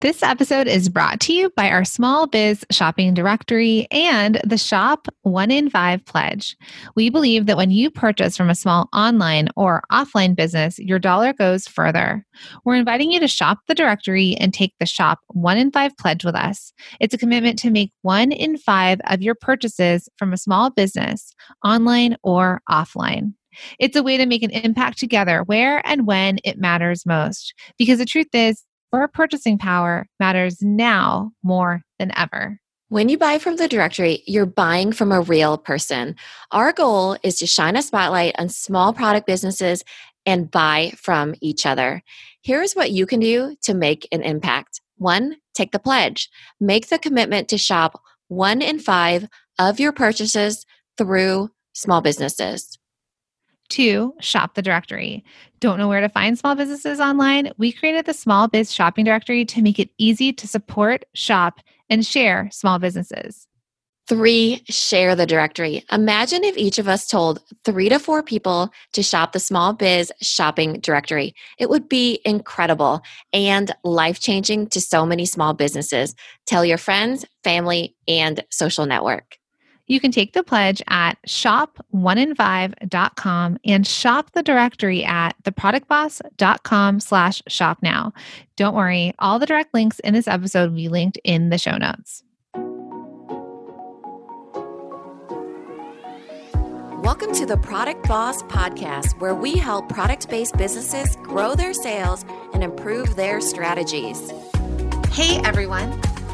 This episode is brought to you by our small biz shopping directory and the Shop One in Five Pledge. We believe that when you purchase from a small online or offline business, your dollar goes further. We're inviting you to shop the directory and take the Shop One in Five Pledge with us. It's a commitment to make one in five of your purchases from a small business, online or offline. It's a way to make an impact together where and when it matters most. Because the truth is, our purchasing power matters now more than ever. When you buy from the directory, you're buying from a real person. Our goal is to shine a spotlight on small product businesses and buy from each other. Here's what you can do to make an impact. One, take the pledge. Make the commitment to shop one in five of your purchases through small businesses. Two, shop the directory. Don't know where to find small businesses online? We created the Small Biz Shopping Directory to make it easy to support, shop, and share small businesses. Three, share the directory. Imagine if each of us told three to four people to shop the Small Biz Shopping Directory. It would be incredible and life changing to so many small businesses. Tell your friends, family, and social network. You can take the pledge at shop1in5.com and shop the directory at theproductboss.com slash shop now. Don't worry, all the direct links in this episode will be linked in the show notes. Welcome to the Product Boss Podcast, where we help product based businesses grow their sales and improve their strategies. Hey everyone.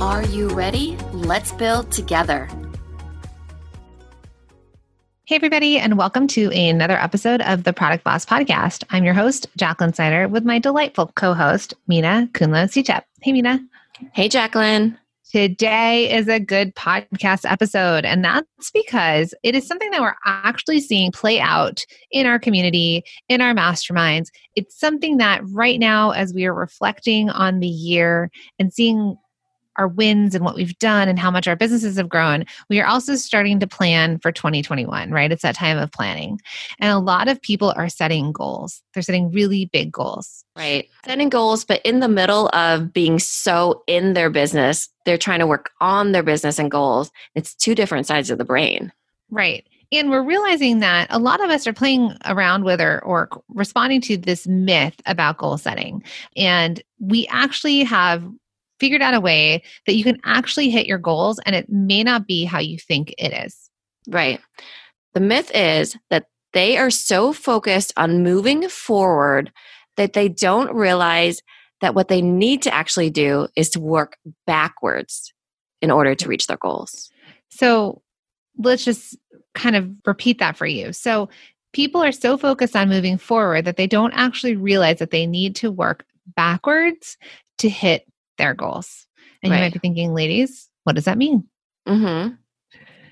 Are you ready? Let's build together. Hey, everybody, and welcome to another episode of the Product Boss Podcast. I'm your host, Jacqueline Snyder, with my delightful co host, Minna Khounlo-Sithep. Hey, Minna. Hey, Jacqueline. Today is a good podcast episode, and that's because it is something that we're actually seeing play out in our community, in our masterminds. It's something that right now, as we are reflecting on the year and seeing our wins and what we've done and how much our businesses have grown, we are also starting to plan for 2021, right? It's that time of planning. And a lot of people are setting goals. They're setting really big goals. Right. Setting goals, but in the middle of being so in their business, they're trying to work on their business and goals. It's two different sides of the brain. Right. And we're realizing that a lot of us are playing around with or, or responding to this myth about goal setting. And we actually have figured out a way that you can actually hit your goals and it may not be how you think it is. Right. The myth is that they are so focused on moving forward that they don't realize that what they need to actually do is to work backwards in order to reach their goals. So let's just kind of repeat that for you. So people are so focused on moving forward that they don't actually realize that they need to work backwards to hit their goals. And right. you might be thinking, ladies, what does that mean? Mm-hmm.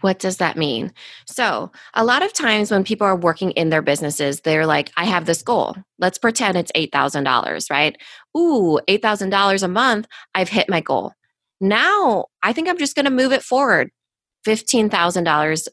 What does that mean? So, a lot of times when people are working in their businesses, they're like, I have this goal. Let's pretend it's $8,000, right? Ooh, $8,000 a month. I've hit my goal. Now, I think I'm just going to move it forward $15,000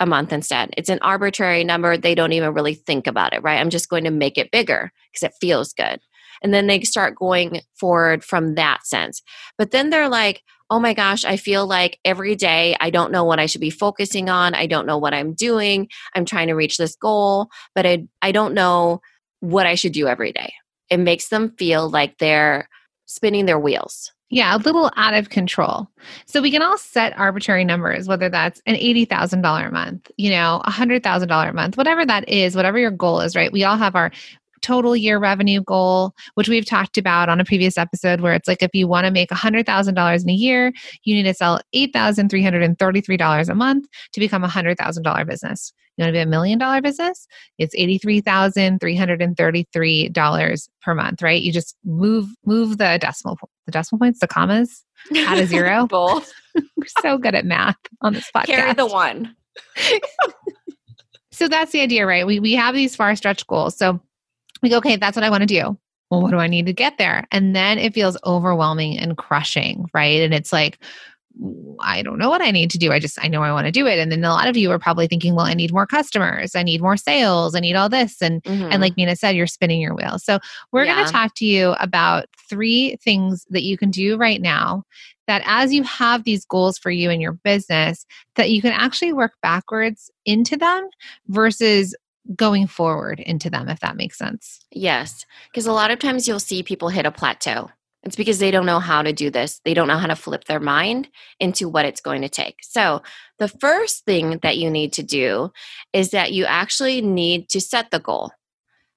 a month instead. It's an arbitrary number. They don't even really think about it, right? I'm just going to make it bigger because it feels good and then they start going forward from that sense. But then they're like oh my gosh i feel like every day i don't know what i should be focusing on. I don't know what i'm doing. I'm trying to reach this goal but i, I don't know what i should do every day. It makes them feel like they're spinning their wheels. Yeah, a little out of control. So we can all set arbitrary numbers, whether that's an $80,000 a month, you know, a $100,000 a month, whatever that is, whatever your goal is, right? We all have our total year revenue goal, which we've talked about on a previous episode, where it's like if you want to make $100,000 in a year, you need to sell $8,333 a month to become a $100,000 business. You want to be a million dollar business? It's $83,333 per month, right? You just move move the decimal the decimal points, the commas out a zero. Both. We're so good at math on this podcast. Carry the one. so that's the idea, right? We we have these far stretch goals. So go, okay, that's what I want to do. Well, what do I need to get there? And then it feels overwhelming and crushing, right? And it's like, I don't know what I need to do. I just, I know I want to do it. And then a lot of you are probably thinking, well, I need more customers. I need more sales. I need all this. And, mm-hmm. and like Minna said, you're spinning your wheel. So we're yeah. going to talk to you about three things that you can do right now that as you have these goals for you and your business, that you can actually work backwards into them versus going forward into them, if that makes sense. Yes. Because a lot of times you'll see people hit a plateau it's because they don't know how to do this. They don't know how to flip their mind into what it's going to take. So, the first thing that you need to do is that you actually need to set the goal.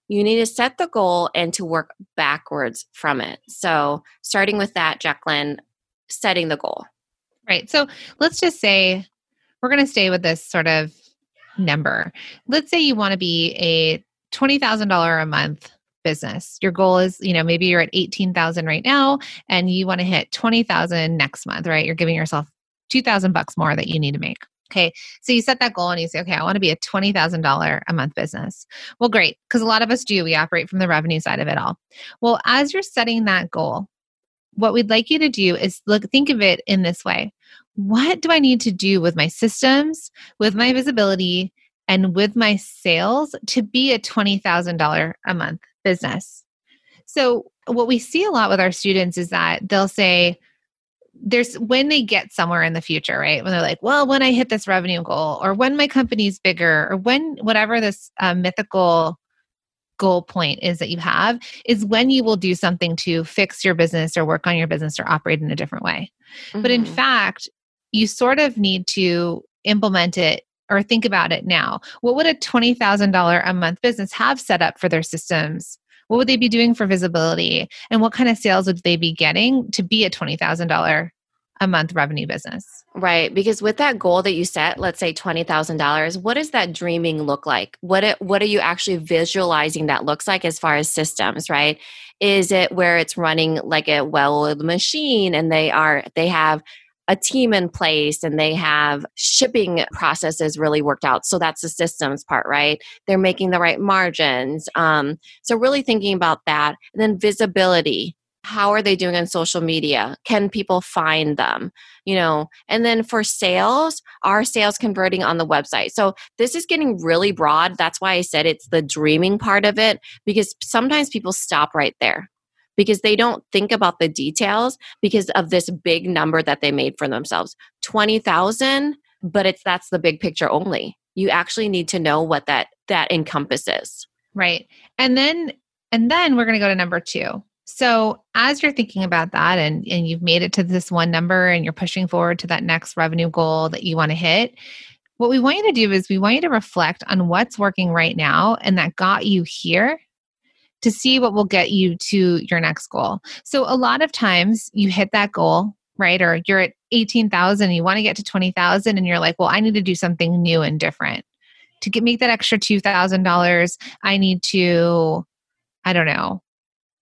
You need to set the goal and to work backwards from it. So, starting with that, Jacqueline, setting the goal. Right. So, let's just say we're going to stay with this sort of number. Let's say you want to be a $20,000 a month business. Your goal is, you know, maybe you're at 18,000 right now and you want to hit 20,000 next month, right? You're giving yourself 2,000 bucks more that you need to make. Okay. So you set that goal and you say, okay, I want to be a $20,000 a month business. Well, great. Because a lot of us do. We operate from the revenue side of it all. Well, as you're setting that goal, what we'd like you to do is look, think of it in this way. What do I need to do with my systems, with my visibility, and with my sales to be a $20,000 a month business. So, what we see a lot with our students is that they'll say, there's when they get somewhere in the future, right? When they're like, well, when I hit this revenue goal, or when my company's bigger, or when whatever this uh, mythical goal point is that you have, is when you will do something to fix your business or work on your business or operate in a different way. Mm-hmm. But in mm-hmm. fact, you sort of need to implement it or think about it now. What would a $20,000 a month business have set up for their systems? What would they be doing for visibility? And what kind of sales would they be getting to be a $20,000 a month revenue business? Right, because with that goal that you set, let's say $20,000, what does that dreaming look like? What it, what are you actually visualizing that looks like as far as systems, right? Is it where it's running like a well-oiled machine and they are they have a team in place and they have shipping processes really worked out. So that's the systems part, right? They're making the right margins. Um, so really thinking about that. And then visibility. How are they doing on social media? Can people find them? You know, and then for sales, are sales converting on the website? So this is getting really broad. That's why I said it's the dreaming part of it because sometimes people stop right there because they don't think about the details because of this big number that they made for themselves. 20,000 but it's that's the big picture only. You actually need to know what that that encompasses. Right. And then and then we're going to go to number 2 so as you're thinking about that and and you've made it to this one number and you're pushing forward to that next revenue goal that you want to hit what we want you to do is we want you to reflect on what's working right now and that got you here to see what will get you to your next goal. So a lot of times you hit that goal, right? Or you're at 18,000, you want to get to 20,000 and you're like, "Well, I need to do something new and different." To get make that extra $2,000, I need to I don't know,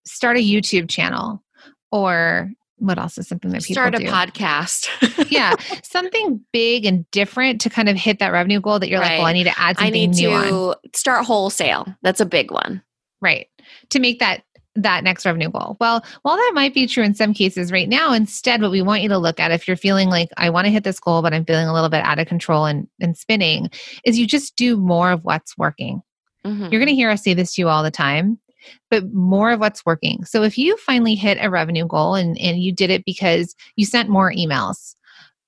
start a YouTube channel or what else is something that people start a do? podcast yeah something big and different to kind of hit that revenue goal that you're right. like well i need to add something I need new to on. start wholesale that's a big one right to make that that next revenue goal. Well, while that might be true in some cases right now, instead, what we want you to look at if you're feeling like I want to hit this goal, but I'm feeling a little bit out of control and, and spinning, is you just do more of what's working. Mm-hmm. You're going to hear us say this to you all the time, but more of what's working. So if you finally hit a revenue goal and, and you did it because you sent more emails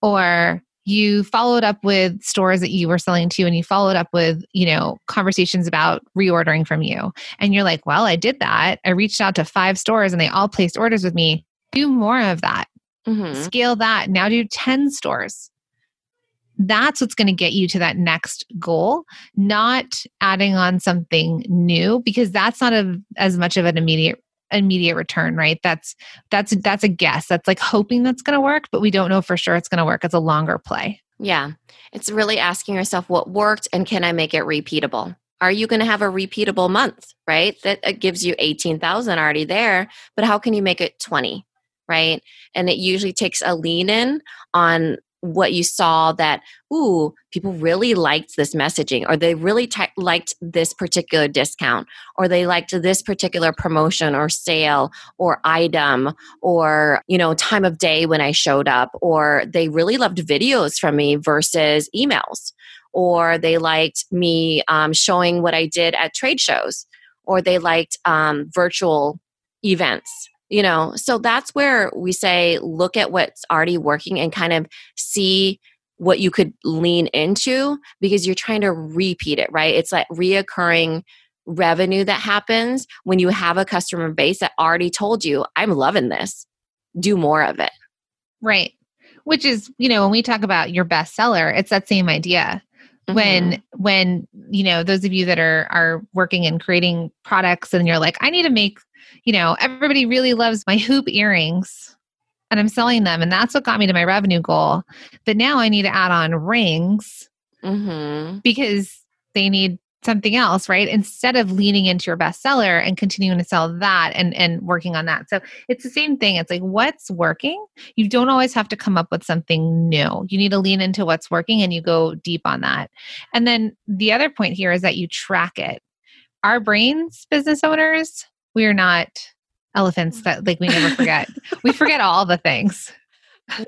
or you followed up with stores that you were selling to and you followed up with you know conversations about reordering from you. And you're like well i did that. I reached out to five stores and they all placed orders with me. Do more of that. Mm-hmm. scale that. Now do 10 stores. That's what's going to get you to that next goal, not adding on something new because that's not a, as much of an immediate immediate return right? That's that's that's a guess. That's like hoping that's going to work but we don't know for sure it's going to work. It's a longer play. Yeah. It's really asking yourself what worked and can i make it repeatable? Are you going to have a repeatable month right? That gives you 18000 already there but how can you make it 20 right? And it usually takes a lean in on what you saw that ooh people really liked this messaging or they really t- liked this particular discount or they liked this particular promotion or sale or item or you know time of day when i showed up or they really loved videos from me versus emails or they liked me um, showing what i did at trade shows or they liked um, virtual events you know so that's where we say look at what's already working and kind of see what you could lean into because you're trying to repeat it right? It's like reoccurring revenue that happens when you have a customer base that already told you i'm loving this. Do more of it. Right. Which is you know when we talk about your bestseller it's that same idea. Mm-hmm. when when you know those of you that are are working and creating products and you're like i need to make you know, everybody really loves my hoop earrings and I'm selling them. And that's what got me to my revenue goal. But now I need to add on rings mm-hmm. because they need something else, right? Instead of leaning into your bestseller and continuing to sell that and, and working on that. So it's the same thing. It's like what's working. You don't always have to come up with something new. You need to lean into what's working and you go deep on that. And then the other point here is that you track it. Our brains, business owners, we are not elephants mm. that like we never forget. we forget all the things.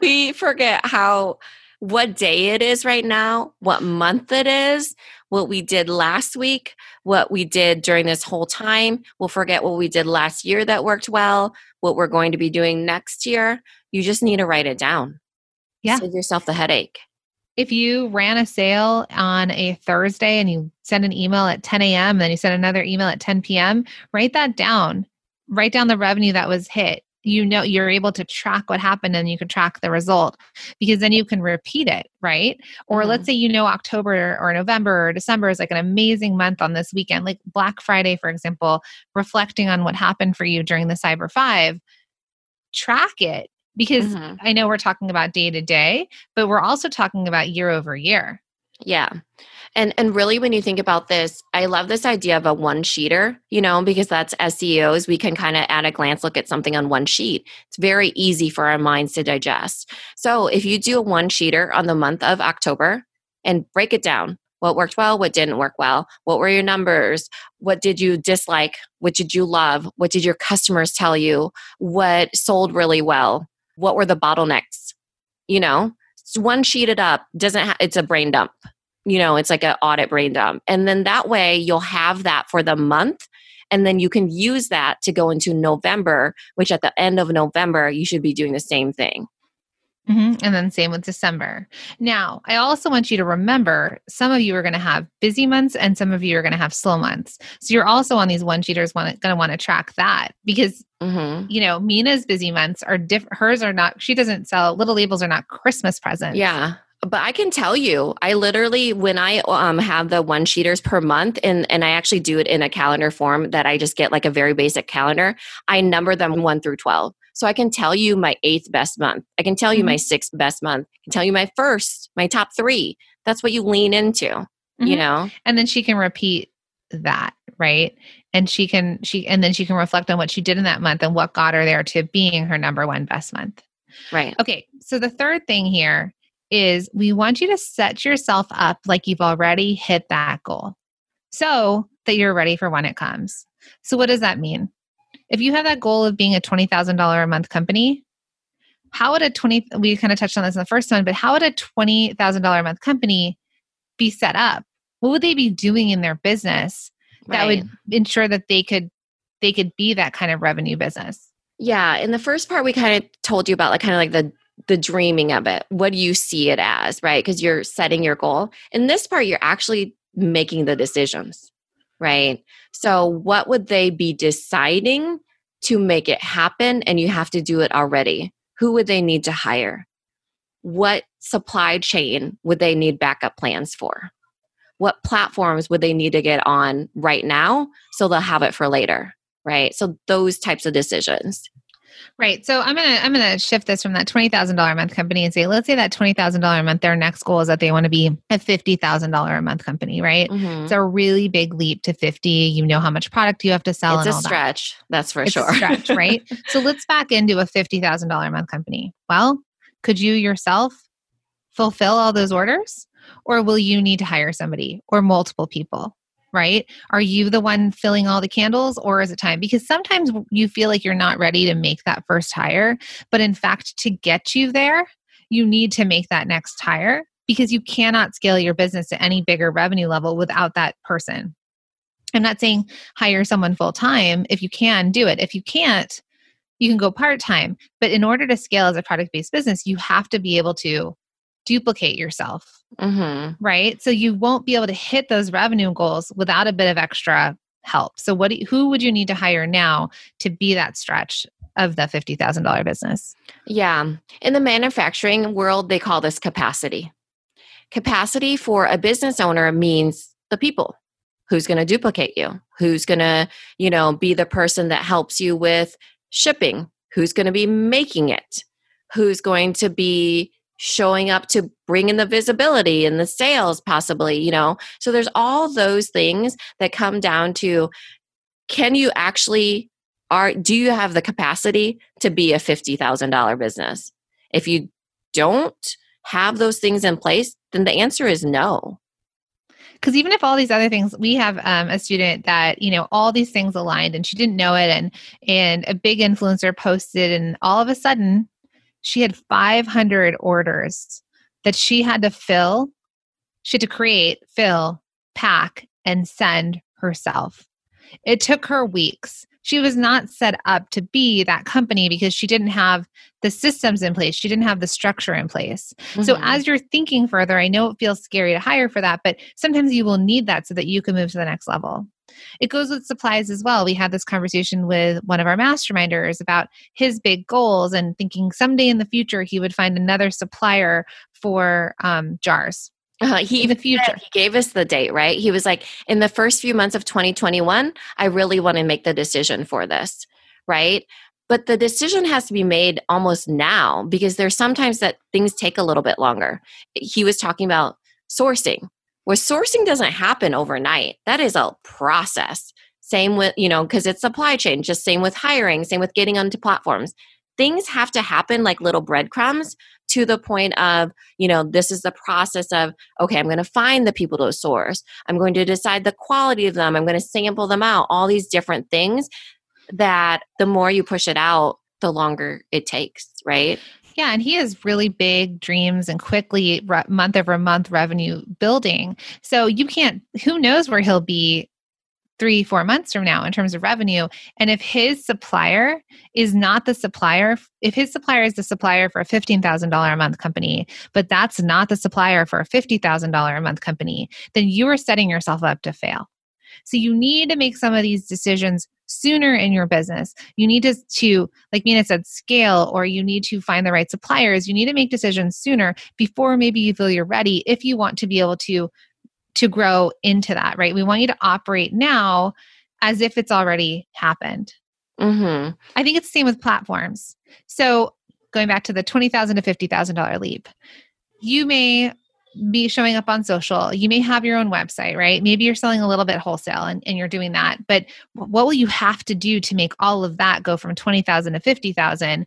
We forget how what day it is right now, what month it is, what we did last week, what we did during this whole time. We'll forget what we did last year that worked well, what we're going to be doing next year. You just need to write it down. Yeah. Save yourself the headache. If you ran a sale on a Thursday and you send an email at 10 a.m., then you send another email at 10 p.m., write that down. Write down the revenue that was hit. You know, you're able to track what happened and you can track the result because then you can repeat it, right? Or mm-hmm. let's say you know October or November or December is like an amazing month on this weekend, like Black Friday, for example, reflecting on what happened for you during the Cyber Five. Track it because mm-hmm. I know we're talking about day to day, but we're also talking about year over year. Yeah. And and really when you think about this, I love this idea of a one sheeter, you know, because that's as CEOs, we can kind of at a glance look at something on one sheet. It's very easy for our minds to digest. So if you do a one sheeter on the month of October and break it down, what worked well, what didn't work well, what were your numbers, what did you dislike, what did you love, what did your customers tell you, what sold really well, what were the bottlenecks, you know? one sheeted up doesn't ha- it's a brain dump you know it's like an audit brain dump and then that way you'll have that for the month and then you can use that to go into november which at the end of november you should be doing the same thing Mm-hmm. And then same with December. Now, I also want you to remember some of you are going to have busy months and some of you are going to have slow months. So you're also on these one sheeters going to want to track that because, mm-hmm. you know, Minna's busy months are different. Hers are not, she doesn't sell, little labels are not Christmas presents. Yeah but I can tell you, I literally when I um, have the one sheeters per month, and and I actually do it in a calendar form that I just get like a very basic calendar. I number them one through twelve, so I can tell you my eighth best month. I can tell you mm-hmm. my sixth best month. I can tell you my first, my top three. That's what you lean into, mm-hmm. you know. And then she can repeat that, right? And she can she and then she can reflect on what she did in that month and what got her there to being her number one best month. Right. Okay. So the third thing here is we want you to set yourself up like you've already hit that goal so that you're ready for when it comes. So, what does that mean? If you have that goal of being a $20,000 a month company, how would a 20 we kind of touched on this in the first one, but how would a $20,000 a month company be set up? What would they be doing in their business that right. would ensure that they could they could be that kind of revenue business? Yeah, in the first part we kind of told you about like kind of like the the dreaming of it. What do you see it as, right? Because you're setting your goal. In this part, you're actually making the decisions, right? So, what would they be deciding to make it happen? And you have to do it already. Who would they need to hire? What supply chain would they need backup plans for? What platforms would they need to get on right now so they'll have it for later, right? So those types of decisions. Right. So I'm gonna I'm gonna shift this from that twenty thousand dollar a month company and say, let's say that twenty thousand dollar a month, their next goal is that they want to be a fifty thousand dollar a month company, right? Mm-hmm. It's a really big leap to fifty. You know how much product you have to sell. It's a stretch. That. That's for it's sure. stretch, right? so let's back into a fifty thousand dollar a month company. Well, could you yourself fulfill all those orders, or will you need to hire somebody or multiple people? Right? Are you the one filling all the candles or is it time? Because sometimes you feel like you're not ready to make that first hire, but in fact, to get you there, you need to make that next hire because you cannot scale your business to any bigger revenue level without that person. I'm not saying hire someone full time. If you can, do it. If you can't, you can go part time. But in order to scale as a product based business, you have to be able to duplicate yourself. Mm-hmm. Right. So you won't be able to hit those revenue goals without a bit of extra help. So what you, who would you need to hire now to be that stretch of the $50,000 business? Yeah. In the manufacturing world, they call this capacity. Capacity for a business owner means the people. Who's going to duplicate you? Who's going to, you know, be the person that helps you with shipping? Who's going to be making it? Who's going to be showing up to bring in the visibility and the sales possibly you know? So there's all those things that come down to can you actually are do you have the capacity to be a $50,000 business? If you don't have those things in place then the answer is no. Because even if all these other things we have um, a student that you know all these things aligned and she didn't know it and and a big influencer posted and all of a sudden she had 500 orders that she had to fill, she had to create, fill, pack, and send herself. It took her weeks. She was not set up to be that company because she didn't have the systems in place. She didn't have the structure in place. Mm-hmm. So, as you're thinking further, I know it feels scary to hire for that, but sometimes you will need that so that you can move to the next level. It goes with supplies as well. We had this conversation with one of our masterminders about his big goals and thinking someday in the future he would find another supplier for um, jars. Uh, he future he gave us the date right he was like in the first few months of 2021 i really want to make the decision for this right but the decision has to be made almost now because there's sometimes that things take a little bit longer he was talking about sourcing where sourcing doesn't happen overnight. That is a process. Same with, you know, because it's supply chain, just same with hiring, same with getting onto platforms. Things have to happen like little breadcrumbs to the point of, you know, this is the process of, okay, I'm going to find the people to source. I'm going to decide the quality of them. I'm going to sample them out, all these different things that the more you push it out, the longer it takes, right? Yeah, and he has really big dreams and quickly re- month over month revenue building. So you can't, who knows where he'll be three, four months from now in terms of revenue. And if his supplier is not the supplier, if his supplier is the supplier for a $15,000 a month company, but that's not the supplier for a $50,000 a month company, then you are setting yourself up to fail. So you need to make some of these decisions sooner in your business. You need to, to, like Minna said, scale or you need to find the right suppliers. You need to make decisions sooner before maybe you feel you're ready if you want to be able to to grow into that, right? We want you to operate now as if it's already happened. Mm-hmm. I think it's the same with platforms. So going back to the twenty thousand to fifty thousand dollar leap, you may be showing up on social. You may have your own website, right? Maybe you're selling a little bit wholesale and, and you're doing that. But what will you have to do to make all of that go from 20,000 to 50,000?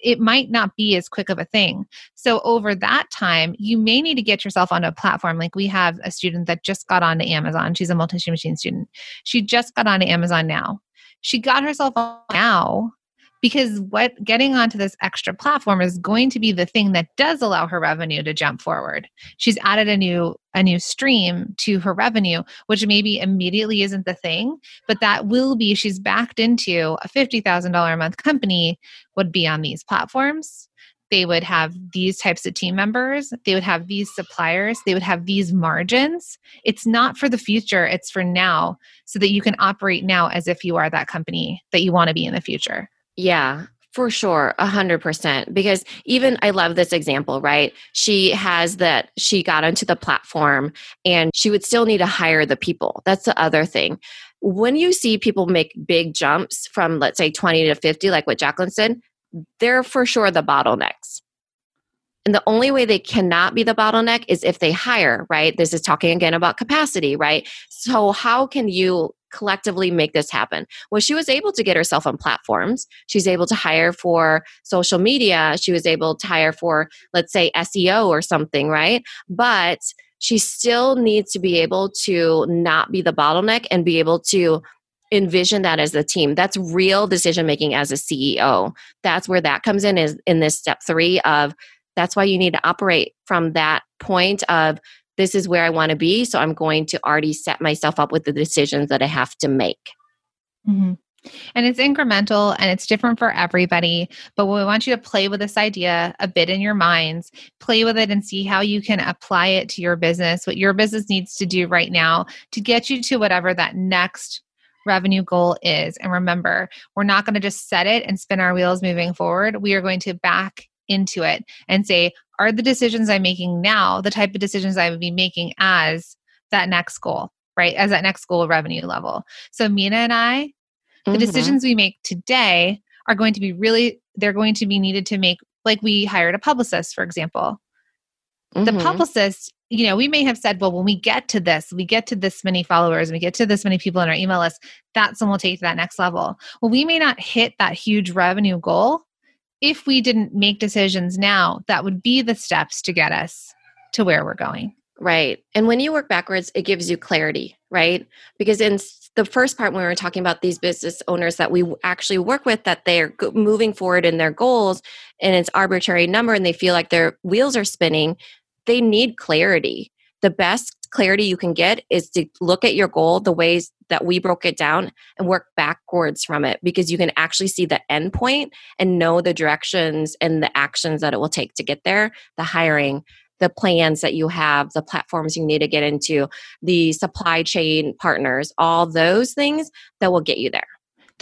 It might not be as quick of a thing. So, over that time, you may need to get yourself onto a platform. Like we have a student that just got onto Amazon. She's a multi machine student. She just got onto Amazon now. She got herself on now because what getting onto this extra platform is going to be the thing that does allow her revenue to jump forward. She's added a new a new stream to her revenue which maybe immediately isn't the thing but that will be she's backed into a $50000 a month company would be on these platforms. They would have these types of team members. They would have these suppliers. They would have these margins. It's not for the future. It's for now so that you can operate now as if you are that company that you want to be in the future yeah, For sure, a hundred percent. Because even I love this example, right? She has that she got onto the platform and she would still need to hire the people. That's the other thing. When you see people make big jumps from, let's say, 20 to 50, like what Jacqueline said, they're for sure the bottlenecks. And the only way they cannot be the bottleneck is if they hire, right? This is talking again about capacity, right? So, how can you collectively make this happen. Well, she was able to get herself on platforms. She's able to hire for social media. She was able to hire for, let's say, SEO or something, right? But she still needs to be able to not be the bottleneck and be able to envision that as a team that's real decision making as a ceo that's where that comes in is in this step three of that's why you need to operate from that point of this is where I want to be. So I'm going to already set myself up with the decisions that I have to make. Mm-hmm. And it's incremental and it's different for everybody. But we want you to play with this idea a bit in your minds, play with it and see how you can apply it to your business, what your business needs to do right now to get you to whatever that next revenue goal is. And remember, we're not going to just set it and spin our wheels moving forward. We are going to back into it and say, are the decisions I'm making now the type of decisions I would be making as that next goal, right? As that next goal revenue level. So, Minna and I, the mm-hmm. decisions we make today are going to be really, they're going to be needed to make, like we hired a publicist, for example. Mm-hmm. The publicist, you know, we may have said, well, when we get to this, we get to this many followers, we get to this many people in our email list, that's when we'll take to that next level. Well, we may not hit that huge revenue goal if we didn't make decisions now, that would be the steps to get us to where we're going. Right. And when you work backwards, it gives you clarity, right? Because in the first part, when we were talking about these business owners that we actually work with, that they're moving forward in their goals and it's arbitrary number and they feel like their wheels are spinning, they need clarity. The best clarity you can get is to look at your goal the ways that we broke it down and work backwards from it because you can actually see the end point and know the directions and the actions that it will take to get there the hiring the plans that you have the platforms you need to get into the supply chain partners all those things that will get you there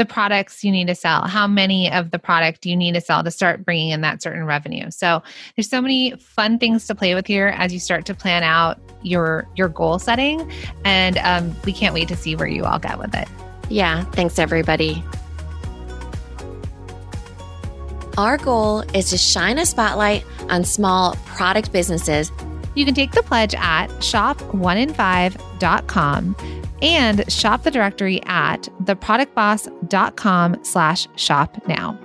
the products you need to sell? How many of the product you need to sell to start bringing in that certain revenue? So there's so many fun things to play with here as you start to plan out your your goal setting. And um, we can't wait to see where you all get with it. Yeah. Thanks everybody. Our goal is to shine a spotlight on small product businesses. You can take the pledge at shop1in5.com and shop the directory at theproductboss.com slash shop now.